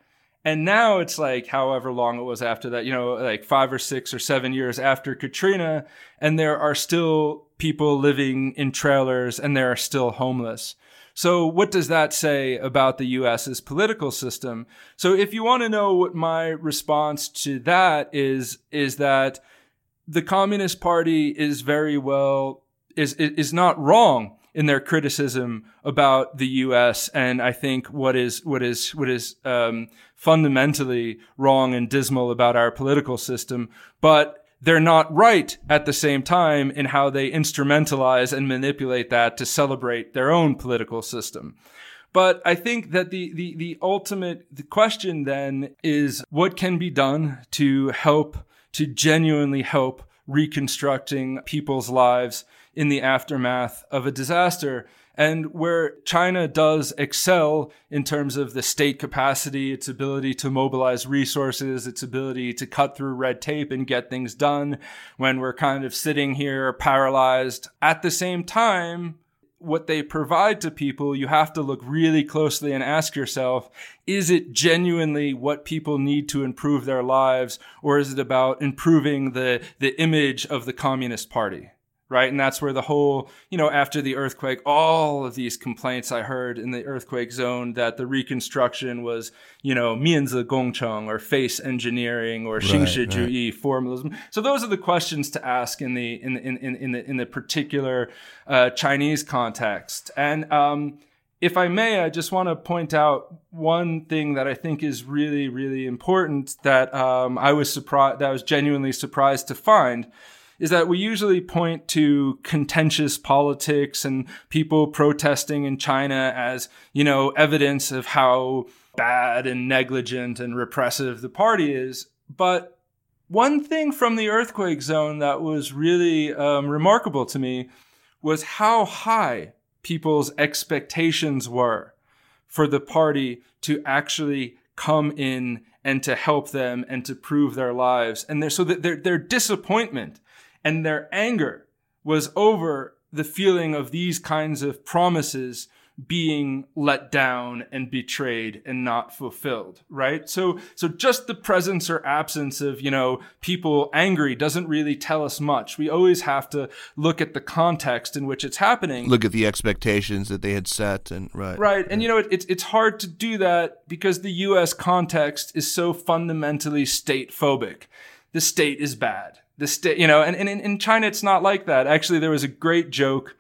And now it's like however long it was after that, you know, like five or six or seven years after Katrina, and there are still people living in trailers and there are still homeless. So what does that say about the US's political system? So if you want to know what my response to that is, is that the Communist Party is very well, is, is not wrong in their criticism about the U.S. And I think what is what is what is um, fundamentally wrong and dismal about our political system, but they're not right at the same time in how they instrumentalize and manipulate that to celebrate their own political system. But I think that the, the, the ultimate the question then is what can be done to help, to genuinely help reconstructing people's lives in the aftermath of a disaster. And where China does excel in terms of the state capacity, its ability to mobilize resources, its ability to cut through red tape and get things done, when we're kind of sitting here paralyzed. At the same time, what they provide to people, you have to look really closely and ask yourself, is it genuinely what people need to improve their lives? Or is it about improving the, the image of the Communist Party? right? And that's where the whole, you know, after the earthquake, all of these complaints I heard in the earthquake zone that the reconstruction was, you know, Mianzi Gongcheng or face engineering or right, Xingshi Zhuyi right. formalism. So those are the questions to ask in the in in in, in the in the particular uh, Chinese context. And um, if I may, I just want to point out one thing that I think is really, really important that um, I was surprised, that I was genuinely surprised to find is that we usually point to contentious politics and people protesting in China as, you know, evidence of how bad and negligent and repressive the party is. But one thing from the earthquake zone that was really um, remarkable to me was how high people's expectations were for the party to actually come in and to help them and to prove their lives. And so their, their disappointment and their anger was over the feeling of these kinds of promises being let down and betrayed and not fulfilled right? So so just the presence or absence of you know people angry doesn't really tell us much. We always have to look at the context in which it's happening. Look at the expectations that they had set and right. Right and you know it, it's it's hard to do that because the US context is so fundamentally state phobic the state is bad the state, you know, and, and in, in China, it's not like that. Actually, there was a great joke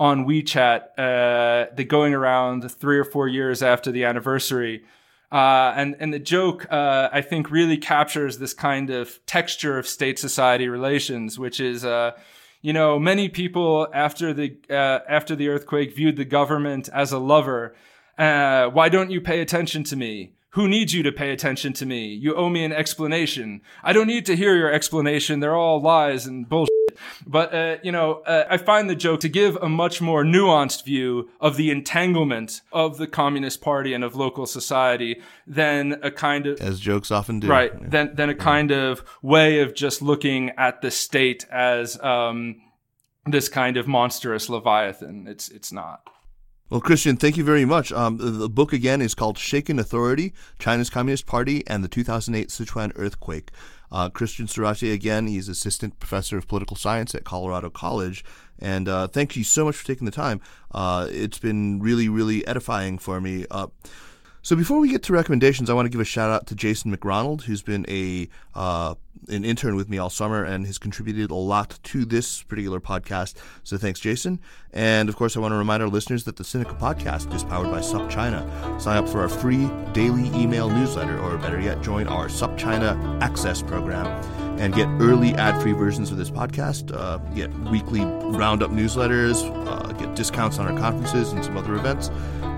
on WeChat, uh, going around three or four years after the anniversary. Uh, and, and the joke, uh, I think really captures this kind of texture of state society relations, which is, uh, you know, many people after the, uh, after the earthquake viewed the government as a lover. Uh, why don't you pay attention to me? Who needs you to pay attention to me? You owe me an explanation. I don't need to hear your explanation. They're all lies and bullshit. But, uh, you know, uh, I find the joke to give a much more nuanced view of the entanglement of the Communist Party and of local society than a kind of. As jokes often do. Right. Yeah. Than, than a kind of way of just looking at the state as, um, this kind of monstrous leviathan. It's, it's not. Well, Christian, thank you very much. Um, the, the, book again is called Shaken Authority China's Communist Party and the 2008 Sichuan Earthquake. Uh, Christian Sorace, again, he's assistant professor of political science at Colorado College. And uh, thank you so much for taking the time. Uh, it's been really, really edifying for me. So before we get to recommendations, I want to give a shout out to Jason McRonald, who's been a uh, an intern with me all summer and has contributed a lot to this particular podcast. So thanks, Jason. And of course, I want to remind our listeners that the Sinica podcast is powered by SupChina. Sign up for our free daily email newsletter, or better yet, join our SupChina Access program and get early ad-free versions of this podcast. Uh, get weekly roundup newsletters, uh, get discounts on our conferences and some other events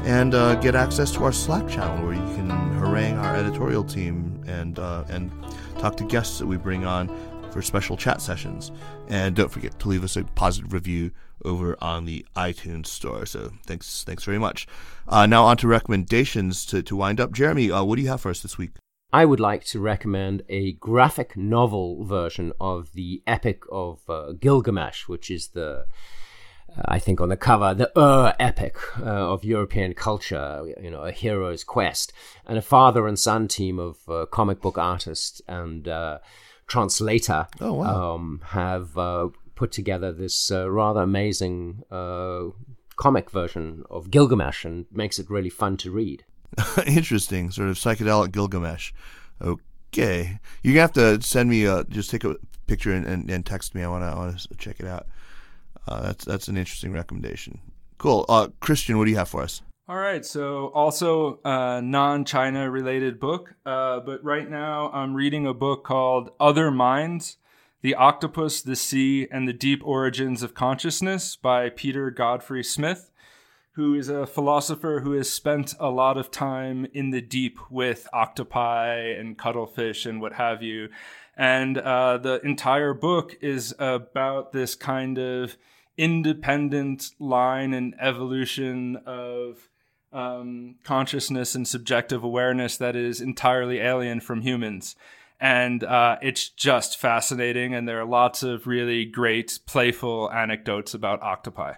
and uh, get access to our Slack channel where you can harangue our editorial team and uh, and talk to guests that we bring on for special chat sessions. And don't forget to leave us a positive review over on the iTunes store. So thanks, thanks very much. Uh, now on to recommendations to, to wind up. Jeremy, uh, what do you have for us this week? I would like to recommend a graphic novel version of the Epic of uh, Gilgamesh, which is the I think on the cover, the Ur epic uh, of European culture, you know, a hero's quest, and a father and son team of uh, comic book artists and uh, translator oh, wow. um, have uh, put together this uh, rather amazing uh, comic version of Gilgamesh and makes it really fun to read. Interesting, sort of psychedelic Gilgamesh. Okay, gonna have to send me a just take a picture and, and, and text me. I want to want to check it out. Uh, that's that's an interesting recommendation. Cool, uh, Christian, what do you have for us? All right, so also a non-China related book, uh, but right now I'm reading a book called Other Minds: The Octopus, the Sea, and the Deep Origins of Consciousness by Peter Godfrey Smith, who is a philosopher who has spent a lot of time in the deep with octopi and cuttlefish and what have you. And uh, the entire book is about this kind of independent line and evolution of um, consciousness and subjective awareness that is entirely alien from humans. And uh, it's just fascinating, and there are lots of really great, playful anecdotes about octopi.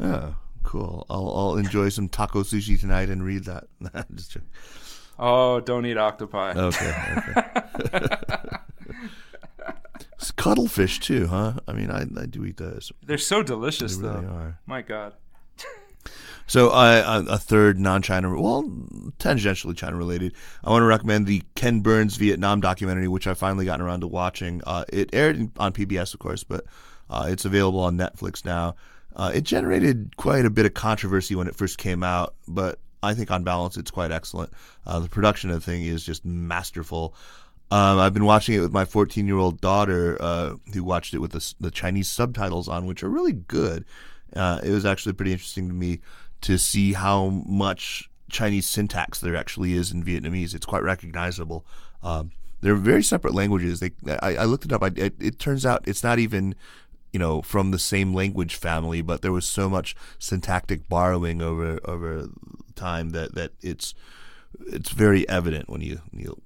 Oh, cool. I'll, I'll enjoy some tako sushi tonight and read that. oh, don't eat octopi. Okay. okay. cuttlefish too, huh? I mean, I, I do eat those. They're so delicious, they really though. Are. My God. so, uh, a third non-China, well, tangentially China-related. I want to recommend the Ken Burns Vietnam documentary, which I've finally gotten around to watching. Uh, it aired on PBS, of course, but uh, it's available on Netflix now. Uh, it generated quite a bit of controversy when it first came out, but I think on balance, it's quite excellent. Uh, the production of the thing is just masterful. Um, I've been watching it with my 14 year old daughter, uh, who watched it with the, the, Chinese subtitles on, which are really good. Uh, it was actually pretty interesting to me to see how much Chinese syntax there actually is in Vietnamese. It's quite recognizable. Um, they're very separate languages. They, I, I looked it up. I, it, it turns out it's not even you know from the same language family, but there was so much syntactic borrowing over over time that that it's it's very evident when you you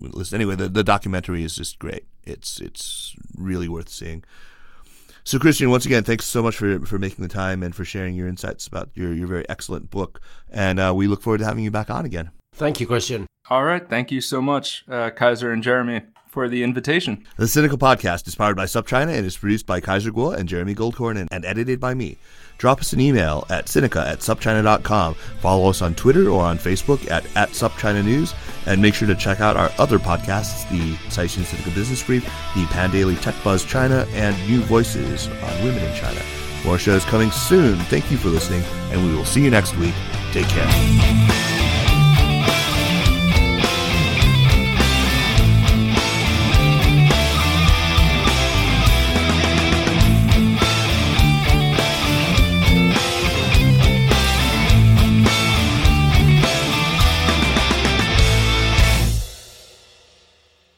listen. Anyway, the, the documentary is just great. It's it's really worth seeing. So, Christian, once again, thanks so much for, for making the time and for sharing your insights about your, your very excellent book. And uh, we look forward to having you back on again. Thank you, Christian. All right. Thank you so much, uh, Kaiser and Jeremy, for the invitation. The Sinica Podcast is powered by SupChina and is produced by Kaiser Kuo and Jeremy Goldkorn and, and edited by me drop us an email at Sinica at supchina.com. Follow us on Twitter or on Facebook at, at SupChina News. And make sure to check out our other podcasts, the Caixin Sinica Business Brief, the Pandaily Tech Buzz China, and New Voices on Women in China. More shows coming soon. Thank you for listening, and we will see you next week. Take care.